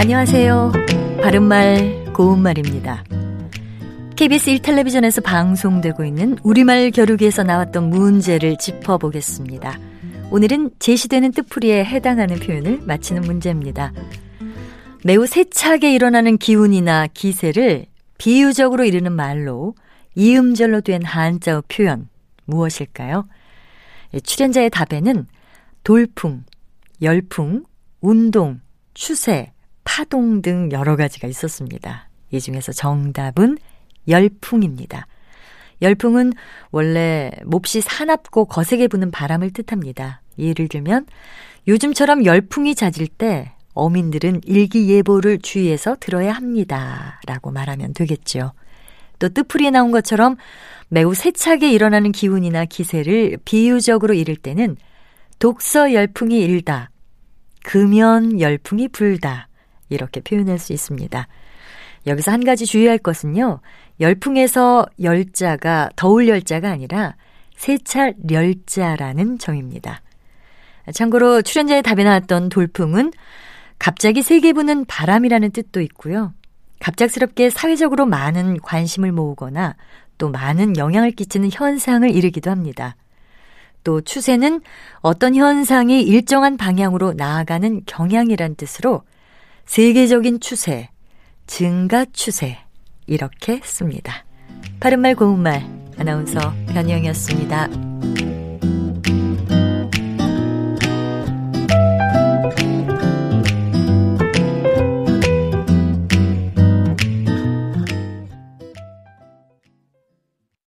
안녕하세요. 바른말, 고운말입니다. KBS 1텔레비전에서 방송되고 있는 우리말 겨루기에서 나왔던 문제를 짚어보겠습니다. 오늘은 제시되는 뜻풀이에 해당하는 표현을 맞히는 문제입니다. 매우 세차게 일어나는 기운이나 기세를 비유적으로 이르는 말로 이음절로 된 한자어 표현 무엇일까요? 예, 출연자의 답에는 돌풍, 열풍, 운동, 추세, 파동 등 여러 가지가 있었습니다. 이 중에서 정답은 열풍입니다. 열풍은 원래 몹시 사납고 거세게 부는 바람을 뜻합니다. 예를 들면 요즘처럼 열풍이 잦을 때 어민들은 일기예보를 주의해서 들어야 합니다. 라고 말하면 되겠죠. 또 뜻풀이에 나온 것처럼 매우 세차게 일어나는 기운이나 기세를 비유적으로 이를 때는 독서 열풍이 일다, 금연 열풍이 불다, 이렇게 표현할 수 있습니다. 여기서 한 가지 주의할 것은요. 열풍에서 열자가 더울 열자가 아니라 세찰 열자라는 점입니다. 참고로 출연자의 답에 나왔던 돌풍은 갑자기 세게 부는 바람이라는 뜻도 있고요. 갑작스럽게 사회적으로 많은 관심을 모으거나 또 많은 영향을 끼치는 현상을 이르기도 합니다. 또 추세는 어떤 현상이 일정한 방향으로 나아가는 경향이란 뜻으로 세계적인 추세, 증가 추세 이렇게 씁니다. 바른말 고운말 아나운서 변희영이었습니다.